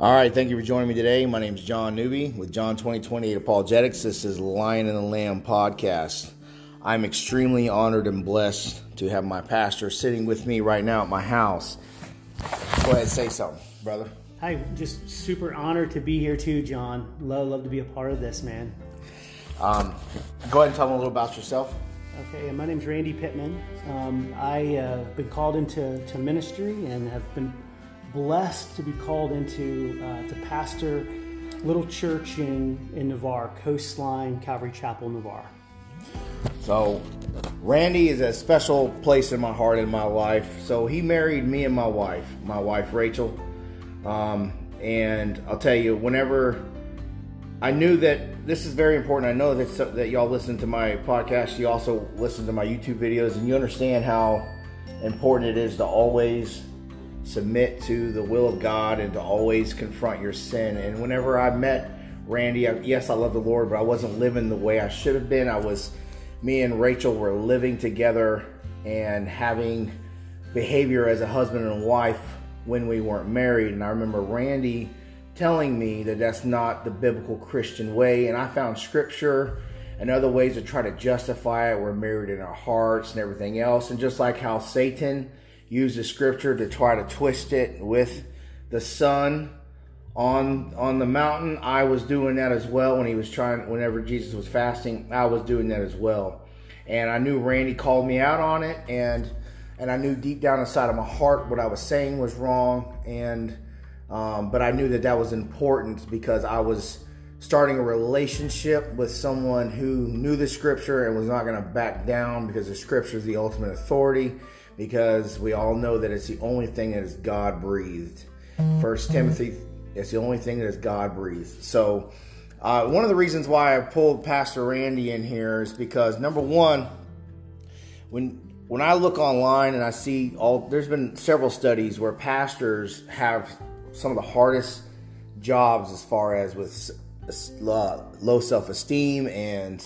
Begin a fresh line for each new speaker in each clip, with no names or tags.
All right, thank you for joining me today. My name is John Newby with John 2028 Apologetics. This is Lion and the Lamb podcast. I'm extremely honored and blessed to have my pastor sitting with me right now at my house. Go ahead, and say something, brother.
Hi, just super honored to be here too, John. Love, love to be a part of this, man.
Um, go ahead and tell them a little about yourself.
Okay, my name's Randy Pittman. Um, I have uh, been called into to ministry and have been blessed to be called into uh, to pastor little church in in Navarre, Coastline Calvary Chapel, Navarre.
So, Randy is a special place in my heart in my life. So he married me and my wife, my wife Rachel. Um, and I'll tell you, whenever I knew that this is very important, I know that that y'all listen to my podcast. You also listen to my YouTube videos, and you understand how important it is to always submit to the will of God and to always confront your sin. And whenever I met Randy, I, yes, I love the Lord, but I wasn't living the way I should have been. I was, me and Rachel were living together and having behavior as a husband and wife when we weren't married. And I remember Randy telling me that that's not the biblical Christian way. And I found scripture and other ways to try to justify it. We're married in our hearts and everything else. And just like how Satan use the scripture to try to twist it with the Son on on the mountain. I was doing that as well when he was trying whenever Jesus was fasting, I was doing that as well. And I knew Randy called me out on it and and I knew deep down inside of my heart what I was saying was wrong and um, but I knew that that was important because I was starting a relationship with someone who knew the scripture and was not going to back down because the scripture is the ultimate authority because we all know that it's the only thing that is God breathed. First Timothy, it's the only thing that is God breathed. So, uh, one of the reasons why I pulled Pastor Randy in here is because number one, when when I look online and I see all, there's been several studies where pastors have some of the hardest jobs as far as with uh, low self esteem and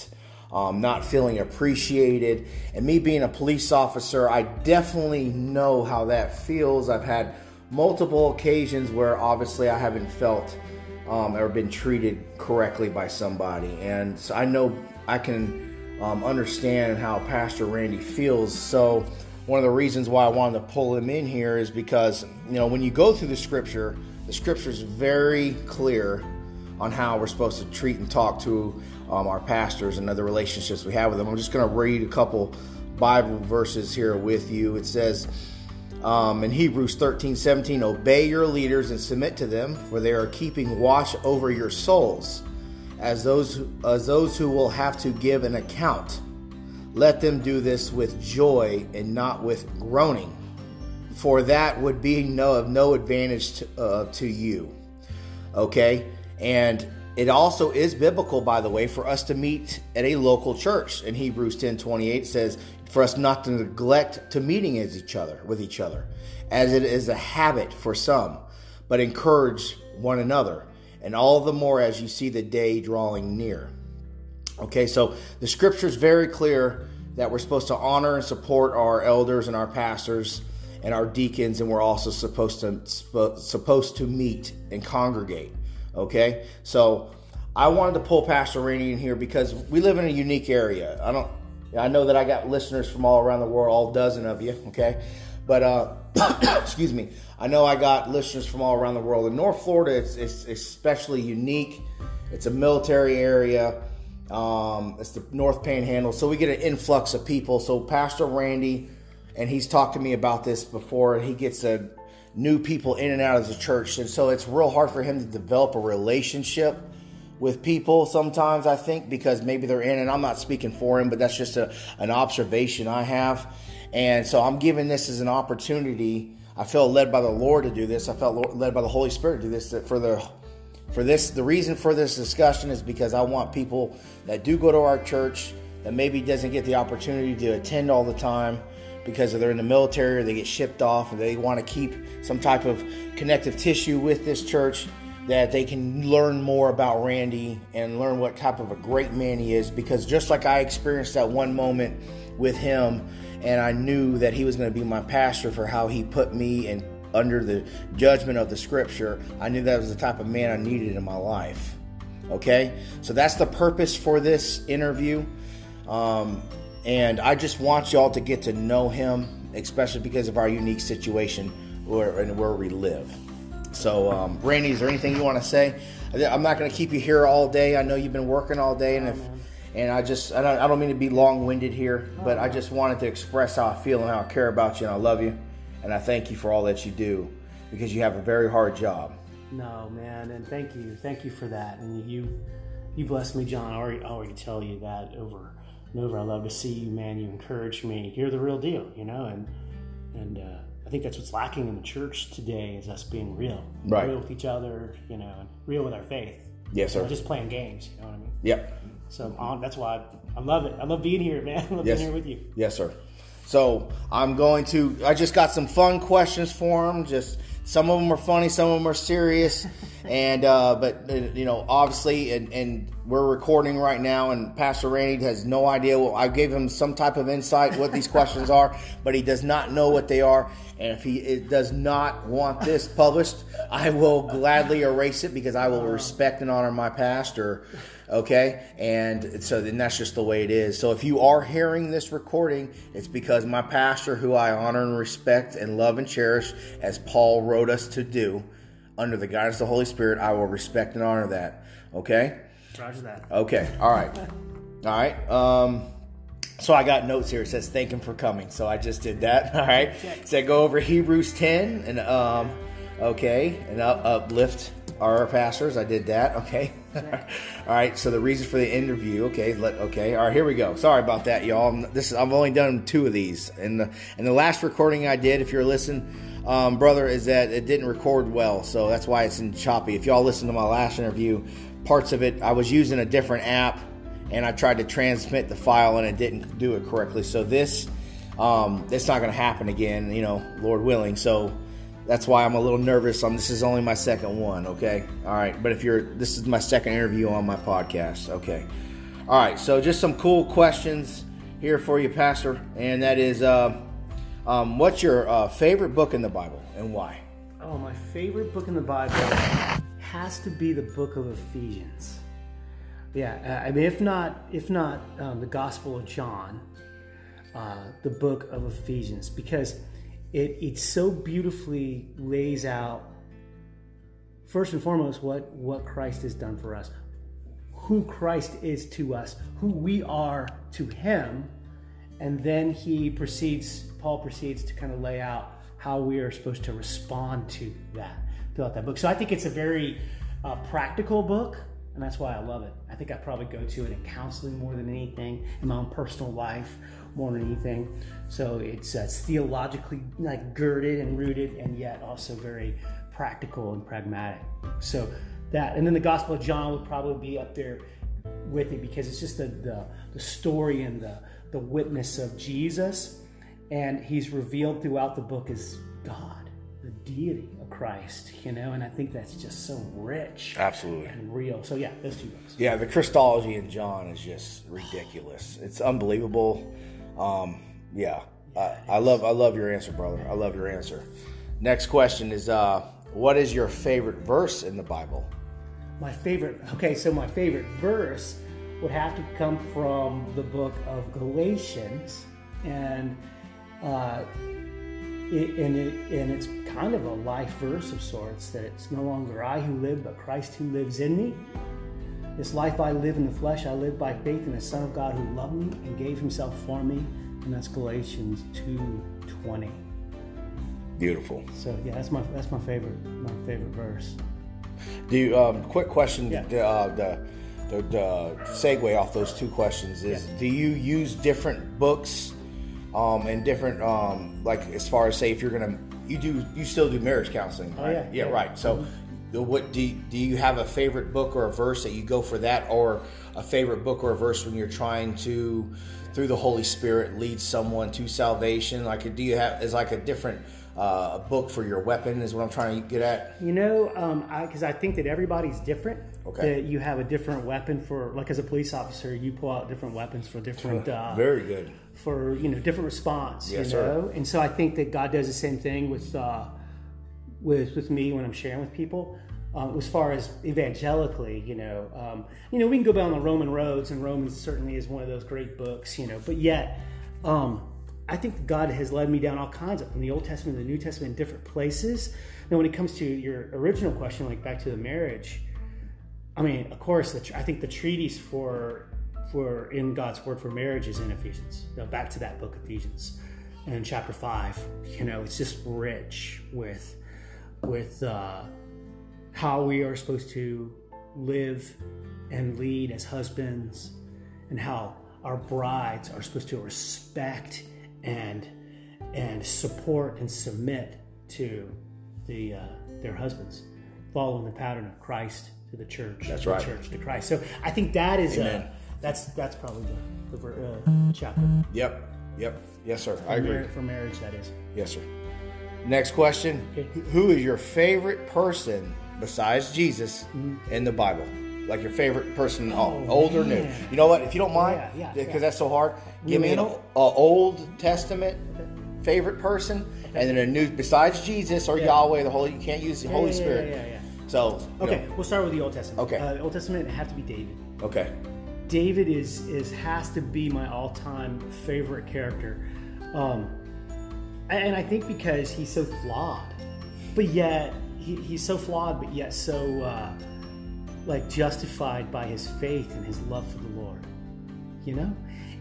um, not feeling appreciated. And me being a police officer, I definitely know how that feels. I've had multiple occasions where obviously I haven't felt um, or been treated correctly by somebody. And so I know I can um, understand how Pastor Randy feels. So, one of the reasons why I wanted to pull him in here is because, you know, when you go through the scripture, the scripture is very clear on how we're supposed to treat and talk to um, our pastors and other relationships we have with them. I'm just going to read a couple Bible verses here with you. It says um, in Hebrews 13 17, Obey your leaders and submit to them, for they are keeping watch over your souls, as those, as those who will have to give an account. Let them do this with joy and not with groaning, for that would be no, of no advantage to, uh, to you. Okay? And it also is biblical, by the way, for us to meet at a local church. In Hebrews 10 28 says, for us not to neglect to meeting as each other with each other, as it is a habit for some, but encourage one another, and all the more as you see the day drawing near. Okay, so the scripture is very clear that we're supposed to honor and support our elders and our pastors and our deacons, and we're also supposed to supposed to meet and congregate. Okay, so I wanted to pull Pastor Randy in here because we live in a unique area. I don't. I know that I got listeners from all around the world, all dozen of you. Okay, but uh, excuse me. I know I got listeners from all around the world. In North Florida, it's, it's especially unique. It's a military area. Um, it's the North Panhandle, so we get an influx of people. So Pastor Randy, and he's talked to me about this before. He gets a new people in and out of the church. And so it's real hard for him to develop a relationship with people sometimes, I think, because maybe they're in, and I'm not speaking for him, but that's just a, an observation I have. And so I'm giving this as an opportunity. I felt led by the Lord to do this. I felt led by the Holy Spirit to do this for the for this the reason for this discussion is because I want people that do go to our church that maybe doesn't get the opportunity to attend all the time because they're in the military or they get shipped off and they want to keep some type of connective tissue with this church that they can learn more about Randy and learn what type of a great man he is. Because just like I experienced that one moment with him and I knew that he was going to be my pastor for how he put me and under the judgment of the Scripture, I knew that was the type of man I needed in my life. Okay, so that's the purpose for this interview, um, and I just want y'all to get to know him, especially because of our unique situation where and where we live. So, um, Randy, is there anything you want to say? I'm not going to keep you here all day. I know you've been working all day, and if and I just I don't, I don't mean to be long-winded here, but I just wanted to express how I feel and how I care about you, and I love you, and I thank you for all that you do because you have a very hard job.
No, man, and thank you, thank you for that, and you you blessed me, John. I already, I already tell you that over and over. I love to see you, man. You encourage me. You're the real deal, you know, and and. Uh, I think that's what's lacking in the church today is us being real,
right.
real with each other, you know, and real with our faith.
Yes, sir.
We're just playing games, you know what I mean?
Yep.
So um, that's why I, I, love it. I love being here, man. I love yes. being here with you.
Yes, sir. So I'm going to. I just got some fun questions for him. Just some of them are funny, some of them are serious, and uh, but uh, you know, obviously, and, and we're recording right now, and Pastor Randy has no idea. Well, I gave him some type of insight what these questions are, but he does not know what they are. And if he does not want this published, I will gladly erase it because I will respect and honor my pastor. Okay, and so then that's just the way it is. So if you are hearing this recording, it's because my pastor, who I honor and respect and love and cherish, as Paul wrote us to do, under the guidance of the Holy Spirit, I will respect and honor that. Okay.
Roger that.
Okay. All right. All right. Um, so I got notes here. It says thank him for coming. So I just did that. All right. Said go over Hebrews 10 and um, okay, and up, uplift our pastors. I did that. Okay. all right. So the reason for the interview. Okay. Let. Okay. All right. Here we go. Sorry about that, y'all. This is, I've only done two of these, and the and the last recording I did, if you're listening, um, brother, is that it didn't record well, so that's why it's in choppy. If y'all listen to my last interview, parts of it I was using a different app and I tried to transmit the file and it didn't do it correctly. So this, um, it's not going to happen again, you know, Lord willing. So that's why I'm a little nervous. Um, this is only my second one. Okay, all right. But if you're, this is my second interview on my podcast. Okay, all right. So just some cool questions here for you, Pastor, and that is, uh, um, what's your uh, favorite book in the Bible and why?
Oh, my favorite book in the Bible has to be the book of Ephesians. Yeah, I mean, if not, if not um, the Gospel of John, uh, the book of Ephesians, because it it so beautifully lays out first and foremost what what Christ has done for us, who Christ is to us, who we are to Him, and then he proceeds. Paul proceeds to kind of lay out how we are supposed to respond to that throughout that book. So I think it's a very uh, practical book and that's why I love it. I think I probably go to it in counseling more than anything, in my own personal life more than anything. So it's, uh, it's theologically like girded and rooted, and yet also very practical and pragmatic. So that, and then the Gospel of John would probably be up there with it because it's just the, the, the story and the, the witness of Jesus, and he's revealed throughout the book as God the deity Christ, you know, and I think that's just so rich,
absolutely,
and real. So yeah, those two books.
Yeah, the Christology in John is just ridiculous. It's unbelievable. Um, yeah, yeah I, I, love I love your answer, brother. I love your answer. Next question is, uh, what is your favorite verse in the Bible?
My favorite. Okay, so my favorite verse would have to come from the book of Galatians, and. Uh, it, and, it, and it's kind of a life verse of sorts that it's no longer I who live, but Christ who lives in me. This life I live in the flesh, I live by faith in the Son of God who loved me and gave himself for me. And that's Galatians 2.20.
Beautiful.
So yeah, that's my that's my favorite my favorite verse.
Do you um, quick question yeah. the, uh, the, the, the segue off those two questions is yeah. do you use different books um, and different um, like as far as say if you're gonna you do you still do marriage counseling
right? Oh, yeah,
yeah, yeah, right so mm-hmm. what do you, do you have a favorite book or a verse that you go for that or a favorite book or a verse when you're trying to through the Holy Spirit lead someone to salvation like do you have is like a different uh, book for your weapon is what I'm trying to get at.
You know, because um, I, I, think that everybody's different.
Okay.
That you have a different weapon for, like as a police officer, you pull out different weapons for different.
Uh, Very good.
For you know different response.
Yes,
you know?
sir.
And so I think that God does the same thing with uh, with with me when I'm sharing with people. Um, as far as evangelically, you know, um, you know, we can go down the Roman roads, and Romans certainly is one of those great books, you know. But yet, um, I think God has led me down all kinds of from the Old Testament to the New Testament in different places. Now, when it comes to your original question, like back to the marriage, I mean, of course, the, I think the treaties for for in God's word for marriage is in Ephesians. Know, back to that book, Ephesians, and chapter five. You know, it's just rich with with uh, how we are supposed to live and lead as husbands, and how our brides are supposed to respect and and support and submit to the uh, their husbands, following the pattern of Christ to the church.
That's
the
right.
Church to Christ. So I think that is
Amen.
That's that's probably the, the ver- uh, chapter
Yep. Yep. Yes, sir. I
for,
agree.
mar- for marriage. That is.
Yes, sir. Next question:
Okay.
Who- is your favorite person besides Jesus in the Bible? Like your favorite person,
Oh,
old or new? You know what? If you don't mind,
Yeah, yeah,
because
yeah.
that's so hard. Give me an Old Testament favorite person, and then a new besides Jesus or Yahweh, the Holy. You can't use the Holy
yeah,
Spirit.
yeah, yeah, yeah.
So
Okay,
know,
we'll start with the Old Testament.
Okay.
uh, Old Testament it have to be David.
okay.
David is is has to be my all time favorite character, um, and I think because he's so flawed, but yet he, he's so flawed, but yet so uh, like justified by his faith and his love for the Lord, you know.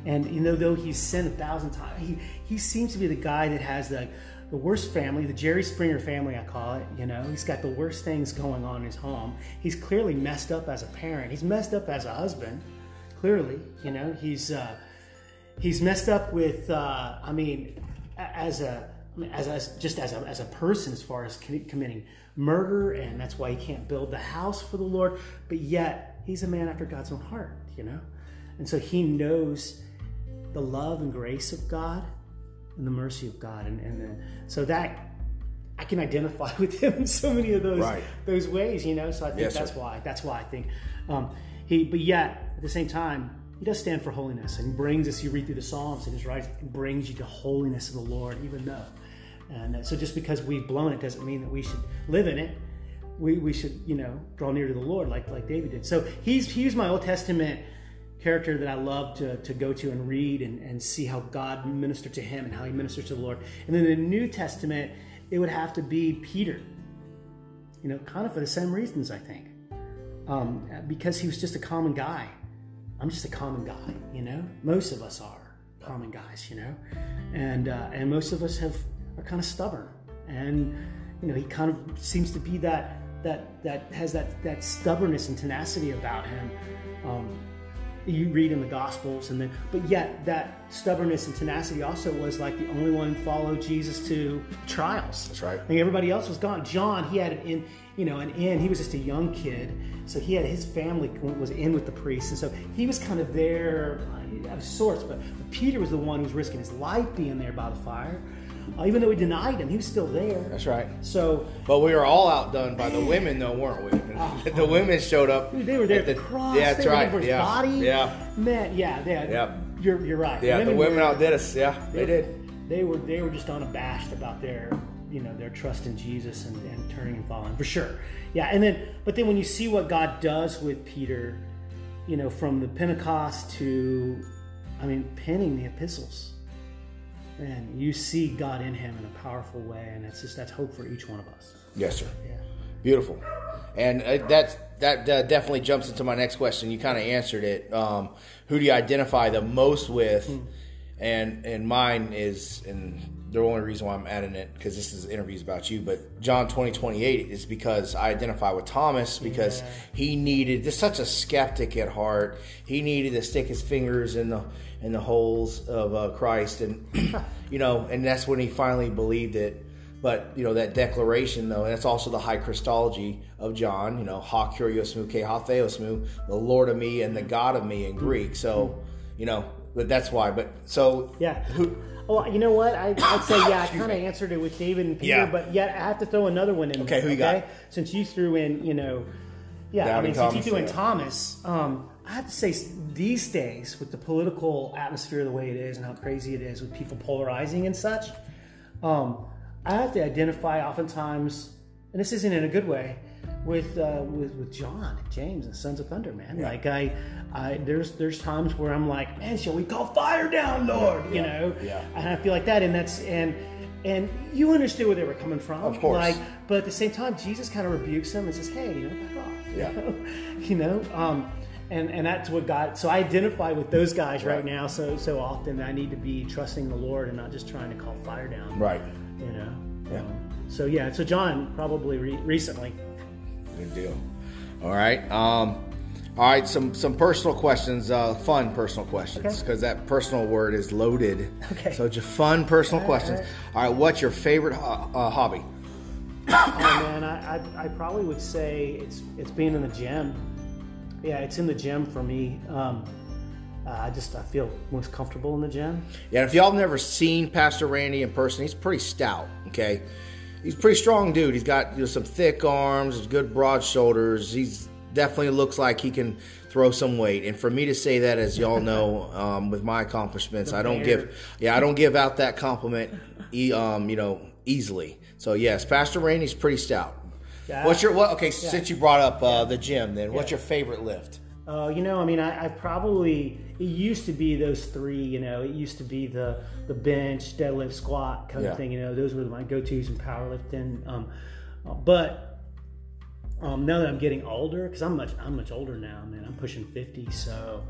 And you know, though he's sinned a thousand times, he he seems to be the guy that has the the worst family, the Jerry Springer family, I call it. You know, he's got the worst things going on in his home. He's clearly messed up as a parent. He's messed up as a husband. Clearly, you know, he's uh, he's messed up with. Uh, I mean, as a as, as just as a, as a person, as far as committing murder, and that's why he can't build the house for the Lord. But yet, he's a man after God's own heart. You know, and so he knows the love and grace of God and the mercy of God, and and then, so that I can identify with him in so many of those
Right.
those ways, you know. So I think
Yes,
that's
sir.
why that's why I think um, he. But yet at the same time, he does stand for holiness and brings us. You read through the Psalms and his writings, it brings you to holiness of the Lord, even though. And uh, so just because we've blown it doesn't mean that we should live in it. We, we should you know draw near to the Lord like like David did. So he's he's my Old Testament character that I love to, to go to and read and, and see how God ministered to him and how he ministered to the Lord. And then the New Testament, it would have to be Peter. You know, kind of for the same reasons, I think. Um, because he was just a common guy. I'm just a common guy, you know? Most of us are common guys, you know? And, uh, and most of us have are kind of stubborn. And, you know, he kind of seems to be that, that, that has that, that stubbornness and tenacity about him. Um, you read in the gospels and then but yet that stubbornness and tenacity also was like the only one followed jesus to trials
That's right.
I think everybody else was gone. John, he had an in, you know, and in. He was just a young kid, so he had his family was in with the priests, and so he was kind of there uh, of sorts. But, Peter was the one who was risking his life being there by the fire, uh, even though he denied him. He was still there.
That's right.
So
But we were all outdone by the women, though, weren't we? the women showed up.
dude, they were there
at the
the cross.
Yeah, that's right. yeah.
body.
Yeah.
man. Yeah, yeah.
Yep.
You're you're right.
Yeah, the women
were-
outdid us. Yeah, they did.
They were they were just unabashed about their you know their trust in Jesus and, and turning and following for sure. Yeah, and then but then when you see what God does with Peter, you know from the Pentecost to, I mean penning the epistles, and you see God in him in a powerful way, and it's just that's hope for each one of us.
Yes, sir.
Yeah.
Beautiful. And uh, that's that uh, definitely jumps into my next question. You kind of answered it. Um, who do you identify the most with? And and mine is, and the only reason why I'm adding it because this is interviews about you, but John twenty twenty eight is because I identify with Thomas because
Yeah.
he needed. Just such a skeptic at heart. He needed to stick his fingers in the in the holes of uh, Christ, and you know, and that's when he finally believed it. But you know that declaration, though, and that's also the high Christology of John. You know, ha kurios mu ke ha theos mu, the Lord of me and the God of me in Greek. So, you know, but that's why. But so
Yeah.
who?
Well, you know what? I, I'd say yeah. I kind of answered it with David and Peter,
Yeah.
but yet I have to throw another one in.
Okay,
there,
who you got?
Since you threw in, you know, yeah. I mean, since
Thomas,
you threw in
yeah.
Thomas, um, I have to say s- these days with the political atmosphere the way it is and how crazy it is with people polarizing and such, um, I have to identify oftentimes and this isn't in a good way, with uh, with with John and James and Sons of Thunder, man.
Yeah.
Like I, I there's there's times where I'm like, man, shall we call fire down, Lord? You
Yeah.
know,
Yeah.
and I feel like that, and that's and. And you understood where they were coming from,
Of course.
Like, but at the same time, Jesus kind of rebukes them and says, "Hey, you know, back off."
Yeah.
You know, you know? Um, and and that's what God. So I identify with those guys right,
Right.
now so so often. that I need to be trusting the Lord and not just trying to call fire down.
Right.
You know.
Yeah.
Um, so yeah. So John probably re- recently.
Good deal. All right. Um, all right. Some some personal questions. Uh, fun personal questions
Okay.
because that personal word is loaded.
Okay.
So just fun personal
All right,
questions. All right. What's your favorite ho- uh, hobby?
Oh man, I, I I probably would say it's it's being in the gym. Yeah, it's in the gym for me. Um, uh, I just I feel most comfortable in the gym.
Yeah. If y'all never seen Pastor Randy in person, he's pretty stout. Okay. He's a pretty strong dude. He's got you know, some thick arms, good broad shoulders. He's definitely looks like he can throw some weight. And for me to say that, as y'all know, um, with my accomplishments,
The
I don't
bear.
give, yeah, I don't give out that compliment, e- um, you know, easily. So yes, Pastor Randy's pretty stout.
Yeah.
What's your what? Okay, since you brought up uh, the gym, then what's
Yeah.
your favorite lift?
Uh, you know, I mean, I, I probably it used to be those three. You know, it used to be the the bench, deadlift, squat kind
Yeah.
of thing. You know, those were my go tos in powerlifting. Um, uh, but um, now that I'm getting older, because I'm much I'm much older now, man. I'm pushing fifty, so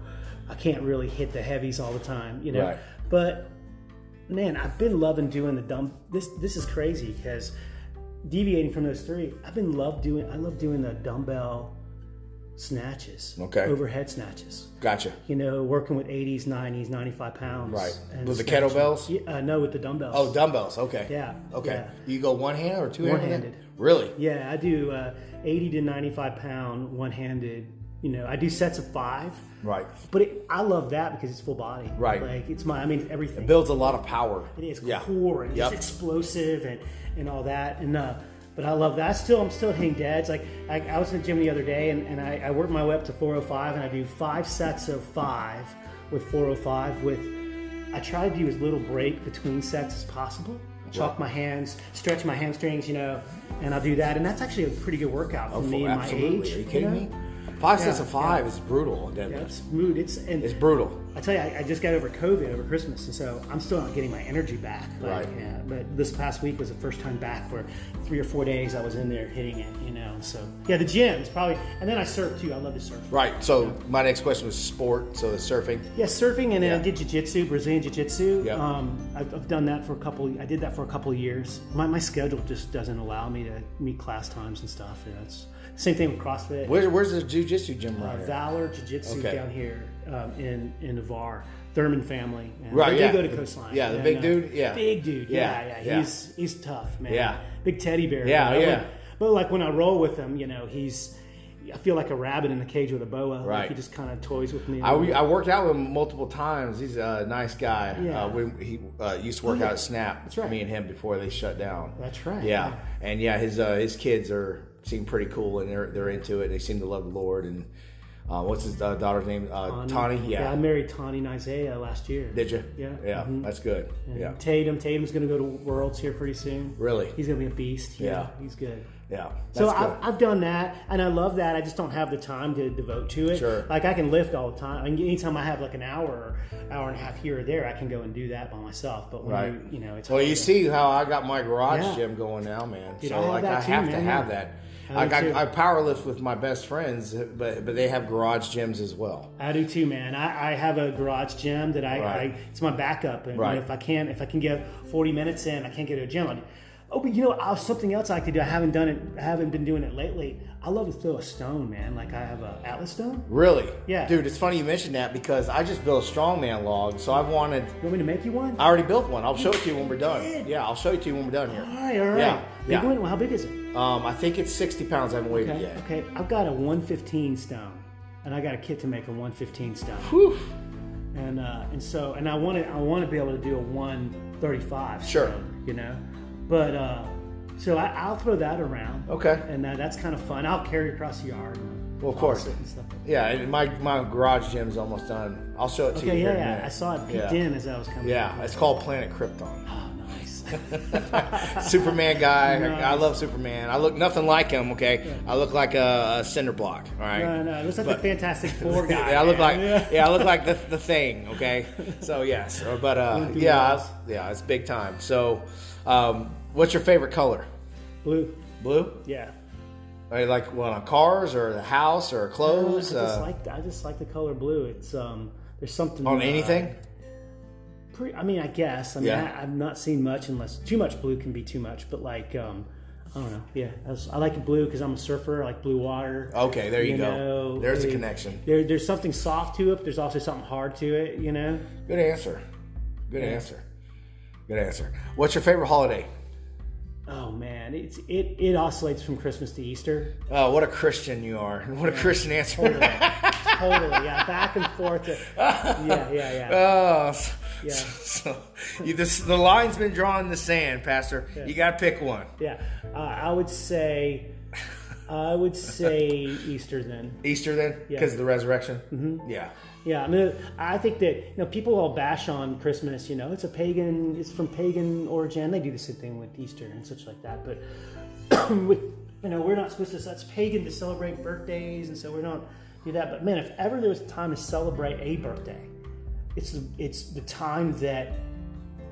I can't really hit the heavies all the time. You know,
Right.
but man, I've been loving doing the dumb. This this is crazy because deviating from those three, I've been love doing. I love doing the dumbbell snatches.
Okay.
Overhead snatches.
Gotcha.
You know, working with 80s, 90s, 95 pounds.
Right.
and
With the
snatching.
kettlebells?
Yeah, uh, no, with the dumbbells.
Oh, dumbbells. Okay.
Yeah,
Okay.
yeah.
You go one hand or two handed?
One-handed.
Really?
Yeah, I do uh, 80 to 95 pound one handed. You know, I do sets of five.
Right.
But it, I love that because it's full body.
Right.
Like it's my, I mean, everything.
It Builds a lot of power.
It is
Yeah.
core and
Yep.
just explosive and, and all that. And uh, but I love that. Still, I'm still hitting deads. Like I, I was in the gym the other day and, and I, I worked my way up to 405 and I do five sets of five with 405 with. I try to do as little break between sets as possible. Chalk my hands, stretch my hamstrings, you know, and I'll do that. And that's actually a pretty good workout for
Oh,
me and my age.
Are you kidding
know?
me? Five sets
Yeah,
of five is brutal on
Yeah, it's mood. It's and
It's brutal.
I tell you, I, I just got over COVID over Christmas, and so I'm still not getting my energy back. Like,
Right.
Yeah, but this past week was the first time back where three or four days I was in there hitting it, you know. So yeah, the gym is probably, and then I surf too. I love to surf.
Right. So my next question was sport. So the surfing.
Yeah, surfing, and then
Yeah.
I did jiu-jitsu, Brazilian jiu-jitsu.
Yeah.
Um, I've, I've done that for a couple. I did that for a couple of years. My, my schedule just doesn't allow me to meet class times and stuff. Yeah, it's same thing with CrossFit.
Where, where's the jujitsu gym
uh,
right here?
Valor Jiu-Jitsu
Okay.
down here um, in in Navarre. Thurman family.
Right,
They,
yeah.
go to Coastline.
Yeah, the
And,
big
uh,
dude? Yeah.
Big dude.
Yeah,
Yeah, yeah.
yeah.
He's he's tough, man.
Yeah.
Big teddy bear.
Yeah, yeah.
would- But like when I roll with him, you know, he's. I feel like a rabbit in a cage with a boa. Like
Right.
he just kind of toys with me.
I, I worked out with him multiple times. He's a nice guy.
Yeah.
Uh, we, he uh, used to work
Oh, yeah.
out at Snap.
That's right.
Me and him before they shut down.
That's right,
Yeah,
yeah.
and yeah, his uh, his kids are seem pretty cool and they're they're into it. They seem to love the Lord. And uh, what's his uh, daughter's name? Uh, Tawny. Yeah.
I married Tawny and Isaiah last year.
Did you?
Yeah.
Yeah.
Mhm.
That's good.
And
Yeah.
Tatum. Tatum's going to go to Worlds here pretty soon.
Really?
He's going to be a beast.
Yeah.
He's good.
Yeah.
So
That's
I've. I've done that, and I love that. I just don't have the time to devote to it.
Sure.
Like I can lift all the time. I mean, anytime I have like an hour, or hour and a half here or there, I can go and do that by myself. But when
Right.
you, you know, it's
Well, you
to-
see how I got my garage
Yeah.
gym going now, man.
Dude,
so
I have
like I
too,
have to have
yeah.
that.
I
I. I power lift with my best friends, but but they have garage gyms as well.
I do too, man. I, I have a garage gym that I,
Right.
I it's my backup, and
Right.
if I can't if I can get forty minutes in, I can't get to a gym. Oh, but you know, I, something else I like to do. I haven't done it. I haven't been doing it lately. I love to throw a stone, man. Like I have a Atlas stone.
Really?
Yeah.
Dude, it's funny you mentioned that because I just built a strongman log, so I've wanted.
You want me to make you one?
I already built one. I'll show it to you when we're done.
did?
Yeah, I'll show it to you when we're done here.
all right, all right.
Yeah,
Big
yeah.
one? How big is it?
Um, I think it's 60 pounds. I haven't weighed it yet.
okay. I've got a 115 stone, and I got a kit to make a 115 stone.
Whew.
And uh, and so and I want to I want to be able to do a 135.
Sure.
stone, you know, but uh, so I, I'll throw that around.
Okay.
And uh, that's kind of fun. I'll carry it across the yard. And
Well, of course. Yeah, and my my garage gym's almost done. I'll show it to you.
Okay, yeah, yeah. I saw it peeked
Yeah.
in as I was coming.
Yeah, it's called Planet Krypton. Superman guy. I love Superman. I look nothing like him. Okay, I look like a, a cinder block. All right.
No, no, it looks like
But-
the Fantastic Four guy.
yeah, I look like
man.
yeah. I look like the, the thing. Okay, so yes, uh, but uh, yeah. I- yeah, it's big time. So, um, what's your favorite color?
blue.
Blue?
Yeah.
Are you like what on cars or the house or clothes?
I
clothes?
just
Uh,
like I just like the color blue. It's um, there's something
on
uh,
anything?
Pretty, I mean, I guess. I mean,
Yeah.
I, I've not seen much unless too much blue can be too much. But like, um, I don't know. Yeah, I, was- I like blue because I'm a surfer. I like blue water.
Okay, there you, go.
know,
There's a connection.
There, there's something soft to it. But there's also something hard to it. You know.
Good answer. Good answer. Good answer. What's your favorite holiday?
Oh man, it's it it oscillates from Christmas to Easter.
Oh, what a Christian you are! What a Christian answer.
Totally, totally. Yeah, back and forth. To, yeah, yeah, yeah.
Oh,
Yeah.
so you, this, the line's been drawn in the sand, Pastor. You got to pick one.
Yeah, uh, I would say, I would say Easter then.
Easter then, because of the resurrection. Mm-hmm. Yeah.
Yeah, I mean, I think that you know people all bash on Christmas. You know, it's a pagan, it's from pagan origin. They do the same thing with Easter and such like that. But with you know, we're not supposed to. That's pagan to celebrate birthdays, and so we're not do that. But man, if ever there was a time to celebrate a birthday, it's the, it's the time that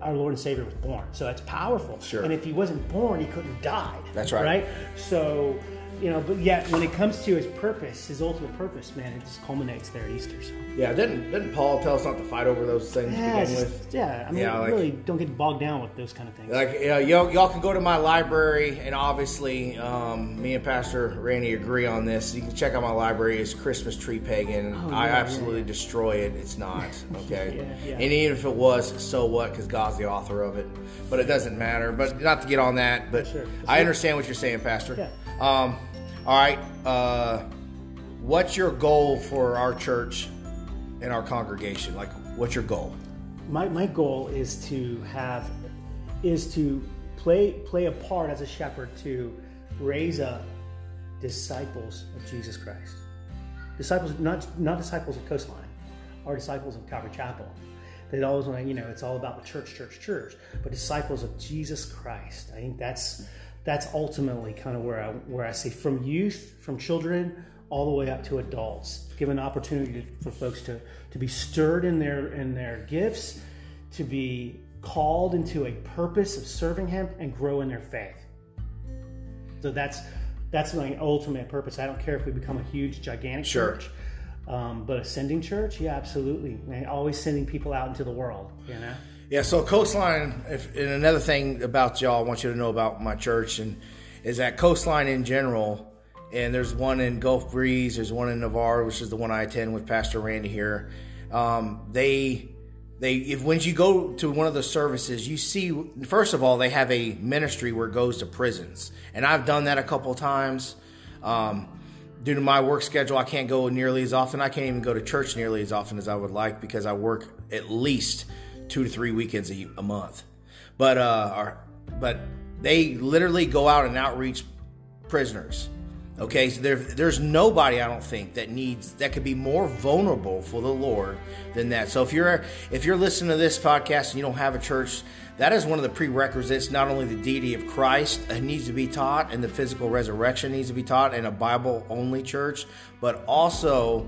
our Lord and Savior was born. So that's powerful.
Sure.
And if he wasn't born, he couldn't have died.
That's right.
Right. So. You know, but yet when it comes to his purpose, his ultimate purpose, man, it just culminates there at Easter. So.
Yeah. Didn't didn't Paul tell us not to fight over those things
Yeah,
to begin with?
yeah. I mean,
Yeah, like-
really don't get bogged down with those kind of things.
Like, yeah, y'all, y'all can go to my library, and obviously, um, me and Pastor Randy agree on this. You can check out my library. It's Christmas Tree Pagan.
Oh,
I
yeah,
absolutely destroy it. It's not okay.
Yeah, yeah.
And even if it was, so what? Because God's the author of it. But it doesn't matter. But not to get on that. But
Sure.
I understand what you're saying, Pastor.
Yeah.
Um, all right. Uh, what's your goal for our church and our congregation? Like, what's your goal?
my, my goal is to have is to play play a part as a shepherd to raise up disciples of Jesus Christ. Disciples, not not disciples of Coastline, or disciples of Calvary Chapel. They always want to, you know, it's all about the church, church, church, but disciples of Jesus Christ. I think that's that's ultimately kind of where I where I see from youth, from children, all the way up to adults. Give an opportunity for folks to to be stirred in their in their gifts, to be called into a purpose of serving Him, and grow in their faith. So that's that's my ultimate purpose. I don't care if we become a huge, gigantic
Sure.
church, um, but ascending church, yeah, absolutely. And always sending people out into the world. You know,
Yeah, so Coastline, if, and another thing about y'all, I want you to know about my church, and is that Coastline in general, and there's one in Gulf Breeze, there's one in Navarre, which is the one I attend with Pastor Randy here. Um, they, they, if when you go to one of the services, you see, first of all, they have a ministry where it goes to prisons, and I've done that a couple times. Um, due to my work schedule, I can't go nearly as often. I can't even go to church nearly as often as I would like because I work at least two to three weekends a, a month. But uh, our, but they literally go out and outreach prisoners. Okay, so there, there's nobody I don't think that needs that could be more vulnerable for the Lord than that. So if you're if you're listening to this podcast and you don't have a church, that is one of the prerequisites. Not only the deity of Christ needs to be taught, and the physical resurrection needs to be taught in a Bible only church, but also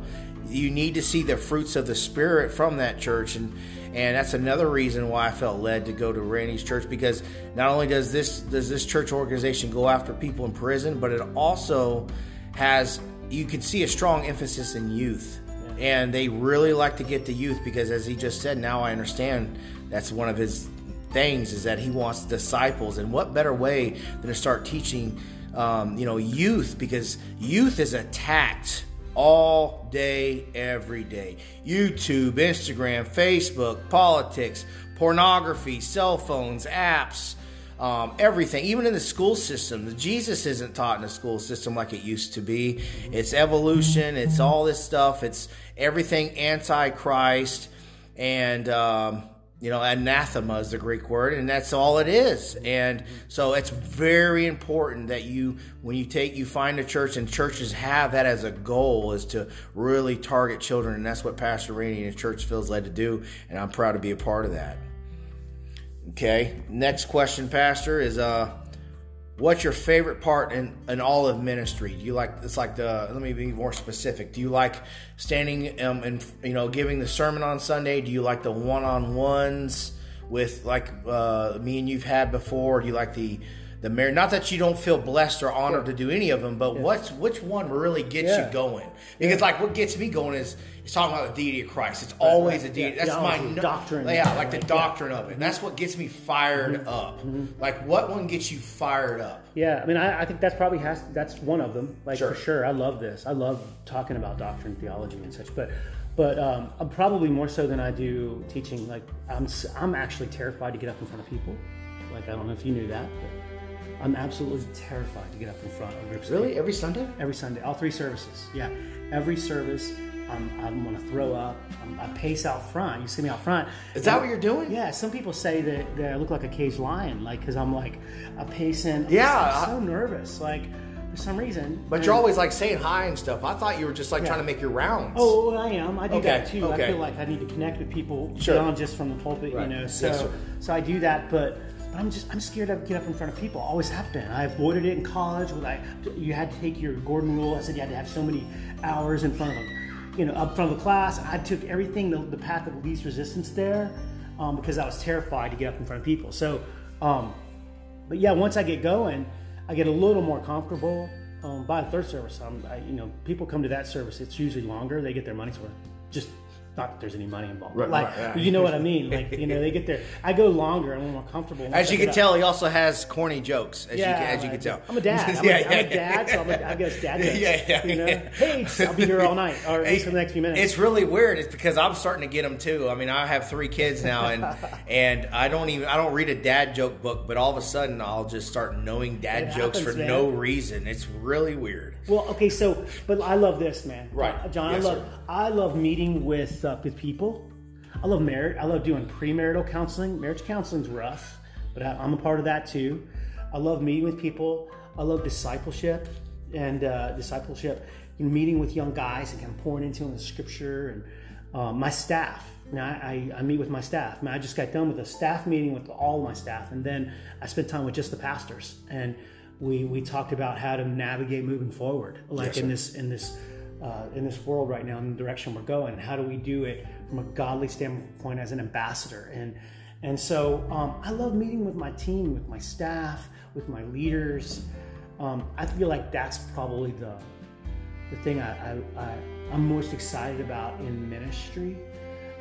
you need to see the fruits of the Spirit from that church and and that's another reason why I felt led to go to Randy's church because not only does this does this church organization go after people in prison, but it also has you can see a strong emphasis in youth. And they really like to get the youth because as he just said, now I understand that's one of his things is that he wants disciples and what better way than to start teaching um, you know youth because youth is attacked all day, every day. YouTube, Instagram, Facebook, politics, pornography, cell phones, apps, um, everything. Even in the school system, Jesus isn't taught in the school system like it used to be. It's evolution. It's all this stuff. It's everything anti-Christ and. Um, you know, anathema is the Greek word, and that's all it is. And so it's very important that you, when you take, you find a church, and churches have that as a goal, is to really target children, and that's what Pastor Rainey and church feels led to do, and I'm proud to be a part of that. Okay. Next question, Pastor, is uh, what's your favorite part in, in all of ministry? Do you like it's like the let me be more specific. Do you like standing um, and you know giving the sermon on Sunday? Do you like the one on ones with like uh, me and you've had before? Do you like the the marriage? Not that you don't feel blessed or honored to do any of them, but what's which one really gets
Yeah.
you going? Because like what gets me going is it's talking about the deity of Christ. It's always
right.
a deity.
Yeah,
That's my
theology, doctrine.
Yeah, like the
Like, yeah.
doctrine of it. That's mm-hmm. what gets me fired mm-hmm. up. Mm-hmm. Like what one gets you fired up?
Yeah, I mean, I, I think that's probably has that's one of them. Like
Sure.
for sure, I love this. I love talking about doctrine, theology, and such. But, but um, I'm probably more so than I do teaching. Like I'm, I'm actually terrified to get up in front of people. Like I don't know if you knew that, but I'm absolutely terrified to get up in front of groups.
Really? Every Sunday?
Every Sunday, all three services. Yeah, every service. I'm, I'm going to throw up. I'm, I pace out front. You see me out front.
Is that what you're doing?
Yeah, some people say that, that I look like a caged lion, like because I'm like a pacing. I'm
Yeah,
just- I'm so nervous, like for some reason.
But
And-
you're always like saying hi and stuff. I thought you were just like trying to make your rounds.
Oh, I am. I do
Okay,
that too.
okay.
I feel like I need to connect with people
Sure.
beyond just from the pulpit,
Right.
you know. So,
sir.
so I do that, but. But I'm just I'm scared to get up in front of people. Always have been. I avoided it in college. When I you had to take your Gordon rule. I said you had to have so many hours in front of a, you know, up front of the class. I took everything the, the path of least resistance there, um, because I was terrified to get up in front of people. So, um, but yeah, once I get going, I get a little more comfortable. Um, by the third service, I'm, I, you know, people come to that service. It's usually longer. They get their money's worth. Just not that there's any money involved.
Right,
like,
right, right.
you know what I mean? Like, you know, they get there. I go longer. And I'm more comfortable.
As you
get
can
up.
tell, he also has corny jokes. As
Yeah,
you can, as you can tell,
I'm a dad. I'm,
Yeah,
a, I'm
yeah,
a dad, so I'm a, I guess dad jokes.
Yeah, yeah,
You know,
yeah.
hey, I'll be here all night, or at least for the next few minutes.
It's really weird. It's because I'm starting to get them too. I mean, I have three kids now, and and I don't even I don't read a dad joke book, but all of a sudden I'll just start knowing dad
It
jokes
happens,
for
man.
no reason. It's really weird.
Well, okay, so but I love this, man.
Right.
John.
Yes,
I love
sir.
I love meeting with uh, with people. I love marriage. I love doing premarital counseling. Marriage counseling's rough, but I, I'm a part of that too. I love meeting with people. I love discipleship and uh, discipleship. You know, meeting with young guys and kind of pouring into them the scripture and uh, my staff. Now I, I, I meet with my staff. I, mean, I just got done with a staff meeting with all my staff, and then I spent time with just the pastors and we we talked about how to navigate moving forward, like
Yes,
in this in this uh, in this world right now, in the direction we're going. How do we do it from a godly standpoint as an ambassador? And and so um, I love meeting with my team, with my staff, with my leaders. Um, I feel like that's probably the the thing I, I, I I'm most excited about in ministry,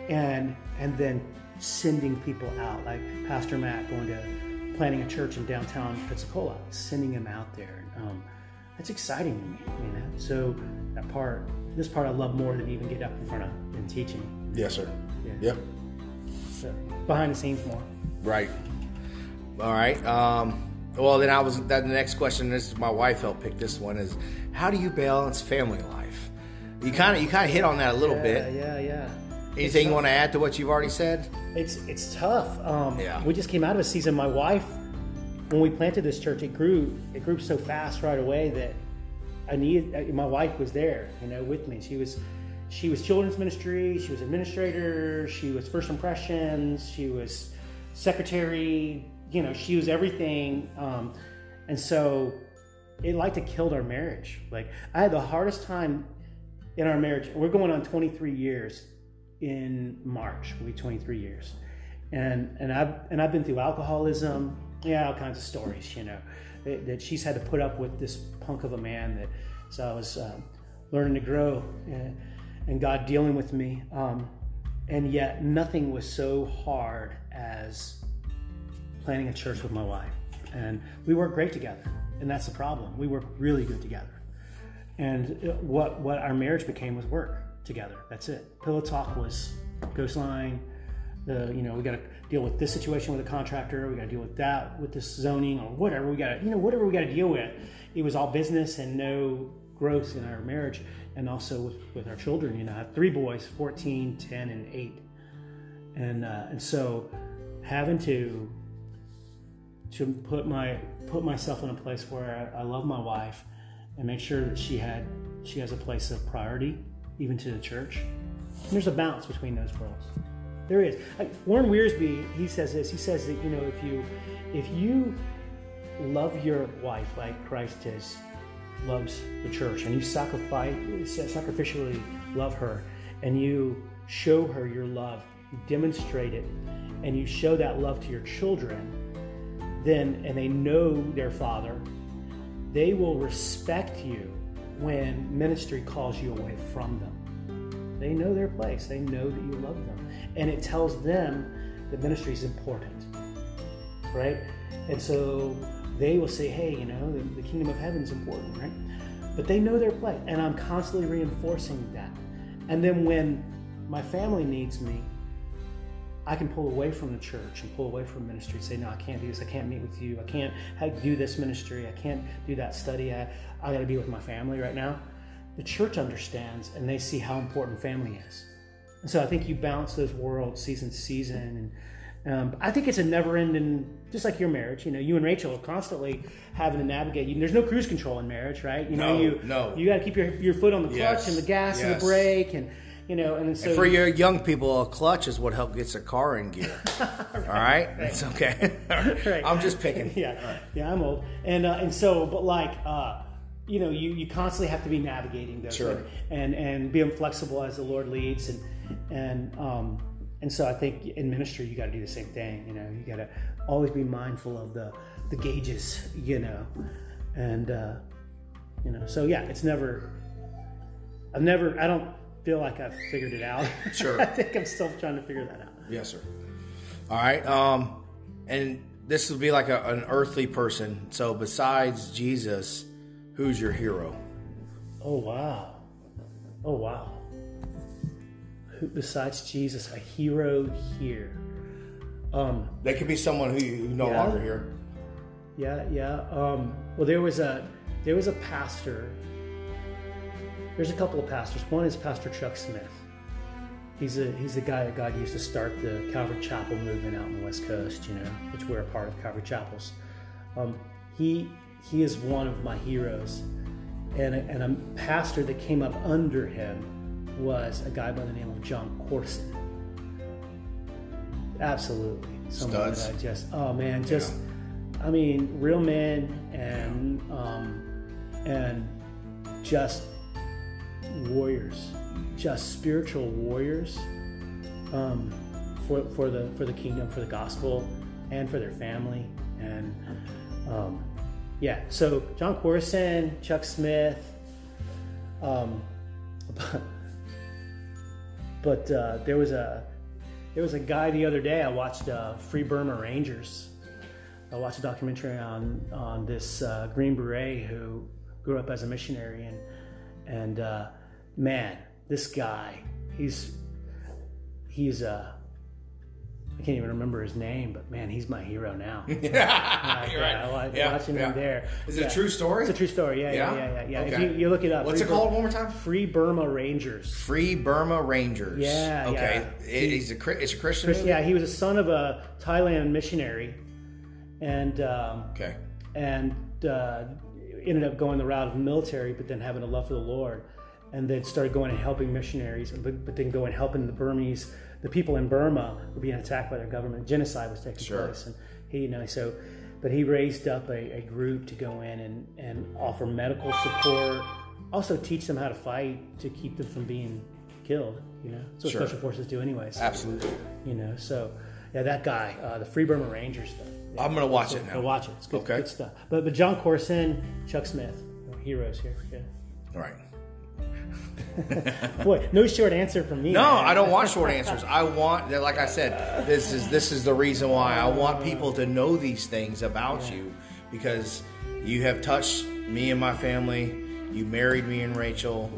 and and then sending people out, like Pastor Matt going to planning a church in downtown Pensacola, sending him out there. Um, that's exciting to me, you know. So that part, this part, I love more than even get up in front of and teaching.
Yes, sir.
Yeah.
Yep.
So behind the scenes more.
Right. All right. Um, well, then I was that the next question. This is my wife helped pick this one. Is how do you balance family life? You kind of you kind of hit on that a little
Yeah,
bit.
yeah, yeah.
Anything you want to add to what you've already said?
It's it's tough. Um,
Yeah.
We just came out of a season. My wife, when we planted this church, it grew. It grew so fast right away that I needed. My wife was there, you know, with me. She was, she was children's ministry. She was administrator. She was first impressions. She was secretary. You know, she was everything. Um, and so, it like to killed our marriage. Like I had the hardest time in our marriage. We're going on 23 years in March. Will be 23 years, and and I've and I've been through alcoholism. Yeah, all kinds of stories. You know, that, she's had to put up with this punk of a man. That so I was um, learning to grow, and, and God dealing with me. Um, and yet nothing was so hard as planning a church with my wife. And we work great together, and that's the problem. We work really good together. And what what our marriage became was work together. That's it. Pillow talk was Coastline. The you know we got to deal with this situation with a contractor. We got to deal with that with this zoning or whatever. We got to you know whatever we got to deal with. It was all business and no growth in our marriage, and also with, with our children. You know, I have three boys, 14, 10, and eight, and uh, and so having to to put my put myself in a place where I, I love my wife and make sure that she had she has a place of priority even to the church and there's a balance between those worlds There is. Like Warren Wiersbe, he says this. He says that you know if you if you love your wife like Christ has loves the church, and you sacrifice sacrificially love her, and you show her your love, you demonstrate it, and you show that love to your children, then and they know their father, they will respect you when ministry calls you away from them. They know their place. They know that you love them. And it tells them that ministry is important. Right? And so they will say, hey, you know, the, the kingdom of heaven is important, right? But they know their place. And I'm constantly reinforcing that. And then when my family needs me, I can pull away from the church and pull away from ministry. And say, no, I can't do this. I can't meet with you. I can't do this ministry. I can't do that study. I, I got to be with my family right now. The church understands and they see how important family is. And so I think you bounce those worlds season to season. And um, I think it's a never ending, just like your marriage. You know, you and Rachel are constantly having to navigate. You, there's no cruise control in marriage, right? You know,
no,
you,
no.
You got to keep your, your foot on the clutch
Yes,
and the gas and the brake and, you know, and so
And for your young people, a clutch is what help gets a car in gear. All right, it's okay.
Right.
I'm just picking.
yeah, yeah, I'm old, and uh, and so, but like, uh, you know, you, you constantly have to be navigating those,
Sure.
and and being flexible as the Lord leads, and and um, and so I think in ministry you got to do the same thing. You know, you got to always be mindful of the the gauges, you know, and uh, you know, so yeah, it's never. I've never. I don't feel like I've figured it out.
Sure.
I think I'm still trying to figure that out.
Yes, sir. All right. Um, and this would be like a, an earthly person. So besides Jesus, who's your hero?
Oh wow! Oh wow! Besides Jesus, a hero here? Um,
They could be someone who you no
Yeah.
longer here.
yeah, yeah. Um, well, there was a there was a pastor. There's a couple of pastors. One is Pastor Chuck Smith. He's a he's the guy that God used to start the Calvary Chapel movement out on the West Coast. You know, which we're a part of Calvary Chapels. Um, he he is one of my heroes, and a, and a pastor that came up under him was a guy by the name of Jon Courson. Absolutely, someone
Studs.
that I just oh man, just I mean, real men and um, and just warriors, just spiritual warriors um, for for the for the kingdom, for the gospel, and for their family. And um, yeah, so Jon Courson, Chuck Smith, um, but, uh, there was a there was a guy the other day I watched uh, Free Burma Rangers. I watched a documentary on on this uh, Green Beret who grew up as a missionary and and uh, man, this guy, he's he's uh, I can't even remember his name, but man, he's my hero now.
yeah,
Like,
you're
yeah, I
right. Yeah,
watching
yeah.
him there.
Is it a true story?
It's a true story. Yeah, yeah,
Yeah?
yeah, yeah. yeah. If you, you look it up,
What's
Free
it called
Bur-
one more time?
Free Burma Rangers.
Free Burma Rangers.
Yeah,
Okay.
yeah.
He's a it's a Christian.
Chris,
movie?
yeah, he was a son of a Thailand missionary, and um,
Okay.
and uh, ended up going the route of military, but then having a love for the Lord, and then started going and helping missionaries, but, but then going helping the Burmese, the people in Burma were being attacked by their government. Genocide was taking
Sure.
place, and he, you know, so, but he raised up a, a group to go in and, and offer medical support, also teach them how to fight to keep them from being killed. You know, that's what
Sure.
special forces do, anyways.
Absolutely.
You know, so yeah, that guy, uh, the Free Burma Rangers stuff. Yeah.
I'm gonna watch it now.
Go watch it. It's good,
Okay.
good stuff. But but Jon Courson, Chuck Smith, heroes here. Yeah.
All right.
Boy, no short answer from me.
No,
man.
I don't want short answers. I want, like I said, this is this is the reason why I want people to know these things about you because you have touched me and my family. You married me and Rachel.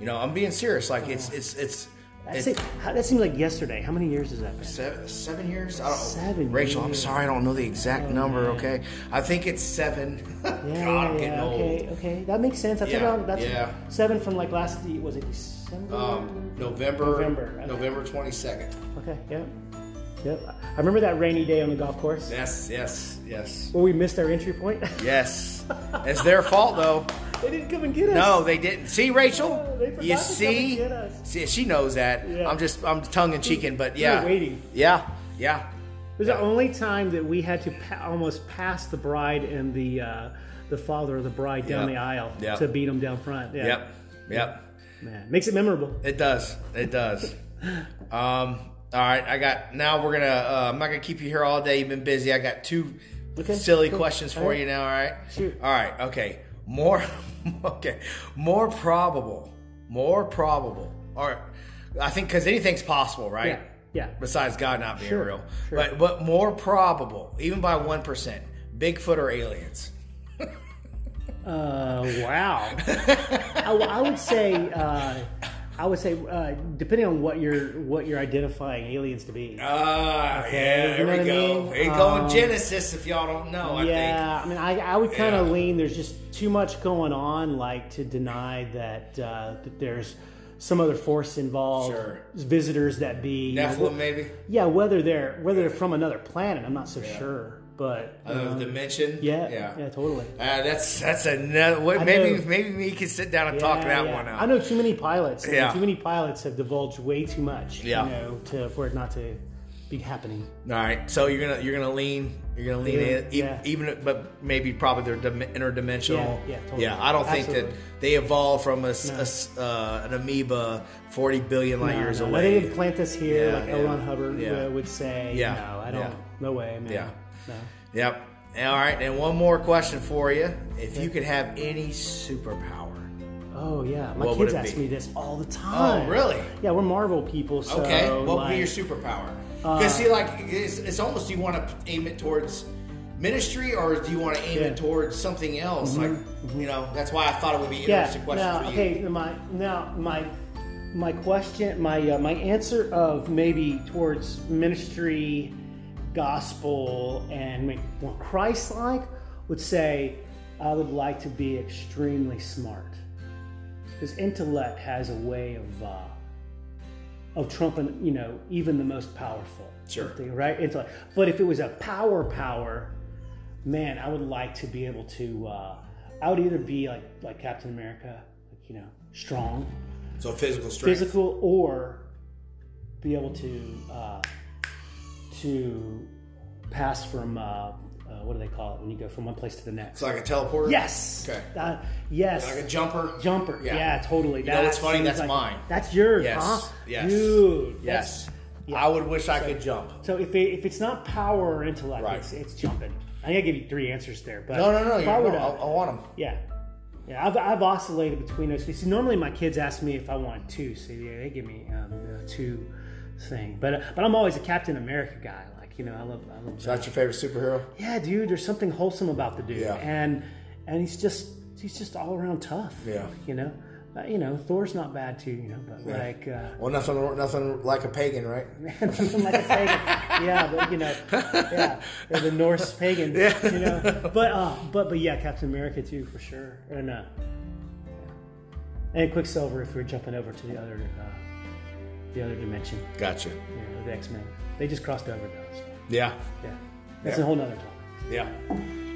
You know, I'm being serious. Like it's uh-huh. it's it's.
That, how- that seems like yesterday. How many years has that been?
Seven, seven years? I don't,
Seven
Rachel, I'm sorry, I don't know the exact number.
man.
Okay, I think it's seven.
Yeah,
God, I'm
yeah.
old.
Okay, okay, that makes sense. That's
Yeah,
around that's
yeah.
seven from like last. Was it December?
Um, November,
November, okay.
November twenty second.
okay, yep, yep. I remember that rainy day on the golf course
Yes, yes, yes,
where we missed our entry point.
yes. it's their fault though.
They didn't come and get us.
No, they didn't. See, Rachel, you see,
and get us.
see, she knows that.
Yeah.
I'm just, I'm tongue in cheeking, but yeah,
waiting.
yeah, yeah.
It was the only time that we had to pa- almost pass the bride and the uh, the father of the bride down
Yep.
the aisle
Yep.
to beat them down front. Yeah.
Yep, yep.
Man, makes it memorable.
It does. It does. um. All right. I got. Now we're gonna. Uh, I'm not gonna keep you here all day. You've been busy. I got two
Okay,
silly
cool.
questions for
All right.
you now. All right.
Shoot.
All right. Okay. More. Okay. More probable. More probable. Or I think because anything's possible, right?
Yeah. Yeah.
Besides God not being
Sure,
real,
sure.
but but more probable, even by one percent, Bigfoot or aliens.
Uh, wow. I, I would say, uh, I would say, uh, depending on what you're what you're identifying aliens to be.
Ah,
Okay,
yeah,
you
there
know
we
what I
go.
mean?
Ain't going
Um,
Genesis if y'all don't know. I think.
yeah, I mean, I, I would kind of
Yeah.
lean. There's just too much going on, like to deny that uh, that there's some other force involved.
Sure.
Visitors that be you know,
Nephilim, maybe
Yeah, whether they're whether they're from another planet, I'm not so sure. But
another
um,
dimension.
yeah,
yeah.
yeah, totally.
Uh, that's that's another. What, maybe
know.
maybe we can sit down and talk that
yeah.
one out.
I know too many pilots.
Yeah.
too many pilots have divulged way too much.
Yeah.
you know, to for it not to be happening.
All right, so you're gonna you're gonna lean you're gonna lean
Yeah,
in,
yeah.
even but maybe probably they're dim- interdimensional.
Yeah, yeah, totally.
Yeah, I don't think
Absolutely.
that they evolved from a, s- a uh, an amoeba 40 billion light
No,
years
no,
away.
They didn't plant us here
Yeah,
like
yeah,
L. Hubbard
yeah.
uh, would say.
Yeah,
No, I don't. No way, man.
Yeah.
No.
Yep. All right, and one more question for you: If you could have any superpower,
Oh yeah, my
What would
kids ask
be?
me this all the time.
Oh, really?
Yeah, we're Marvel people. So
okay, what would be your superpower?
Uh,
Because see, like it's, it's almost you want to aim it towards ministry, or do you want to aim
Yeah.
it towards something else? Like you know, that's why I thought it would be an
Yeah.
interesting question
Now,
for you.
okay. My now my my question, my uh, my answer of maybe towards ministry, gospel, and make more Christ-like would say I would like to be extremely smart because intellect has a way of uh, of trumping, you know, even the most powerful.
Sure.
thing, right? Intellect. But if it was a power, power, man, I would like to be able to. Uh, I would either be like like Captain America, like you know, strong,
So physical strength.
physical, or be able to uh, to pass from. Uh, uh, what do they call it when you go from one place to the next?
It's like a teleporter.
Yes.
Okay.
That- yes.
Like a jumper.
Jumper.
Yeah.
Yeah, totally.
You know what's funny? That's
like-
mine.
That's yours,
Yes.
huh?
Yes.
Dude.
Yes.
yeah.
I would wish I could jump.
So if it, if it's not power or intellect,
Right.
it's, it's jumping. I think I give you three answers there, but
No, no, no.
if I were
no,
to-
I, I want them.
yeah, yeah. I've, I've oscillated between those. See, normally my kids ask me if I want two, so yeah, they give me um, two thing. But but I'm always a Captain America guy. Like you know, I love I love.
So that's your favorite superhero?
yeah, dude. There's something wholesome about the dude,
Yeah.
and and he's just he's just all around tough.
Yeah.
you know. Uh, you know, Thor's not bad too, you know, but like, uh,
Well, nothing, nothing like a pagan, right?
Something like a pagan. Yeah, but you know, yeah, the Norse pagan. yeah. You know, but uh, but but yeah, Captain America too for sure. And uh, and Quicksilver if we're jumping over to the other uh, the other dimension.
Gotcha.
You know, the X Men. They just crossed over though. So,
Yeah.
yeah, that's
Yeah.
a whole nother topic.
Yeah.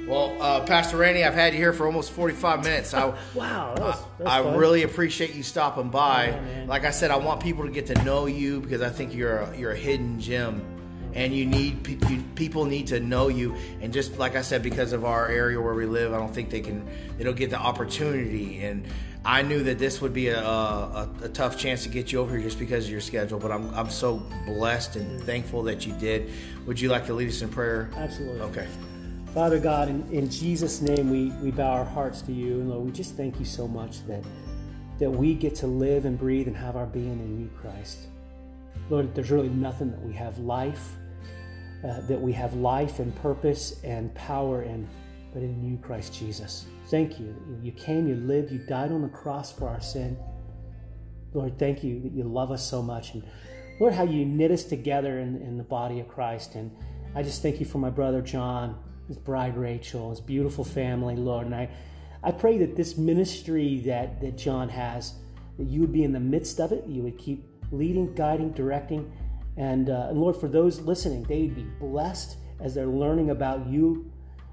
Well, uh, Pastor Randy, I've had you here for almost 45 minutes. I,
Wow, that was, that was
I really appreciate you stopping by.
Yeah,
like I said, I want people to get to know you because I think you're a, you're a hidden gem, and you need you, people need to know you. And just like I said, because of our area where we live, I don't think they can they don't get the opportunity. And I knew that this would be a, a, a tough chance to get you over here just because of your schedule. But I'm I'm so blessed and thankful that you did. Would you like to lead us in prayer?
Absolutely.
Okay.
Father God, in, in Jesus' name, we, we bow our hearts to you. And Lord, we just thank you so much that, that we get to live and breathe and have our being in you, Christ. Lord, there's really nothing that we have life, uh, that we have life and purpose and power in, but in you, Christ Jesus. Thank you. You came, you lived, you died on the cross for our sin. Lord, thank you that you love us so much. And Lord, how you knit us together in, in the body of Christ. And I just thank you for my brother John, his bride Rachel, his beautiful family, Lord. And I, I pray that this ministry that, that John has, that you would be in the midst of it, you would keep leading, guiding, directing. And, uh, and Lord, for those listening, they would be blessed as they're learning about you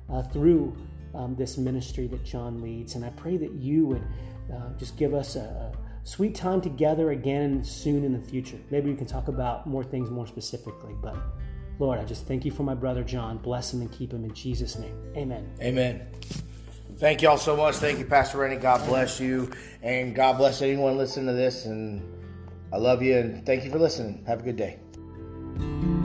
uh, through um, this ministry that John leads. And I pray that you would uh, just give us a, a sweet time together again soon in the future. Maybe we can talk about more things more specifically. But Lord, I just thank you for my brother John. Bless him and keep him in Jesus' name. Amen.
Amen. Thank you all so much. Thank you, Pastor Randy. God bless you. And God bless anyone listening to this. And I love you and thank you for listening. Have a good day.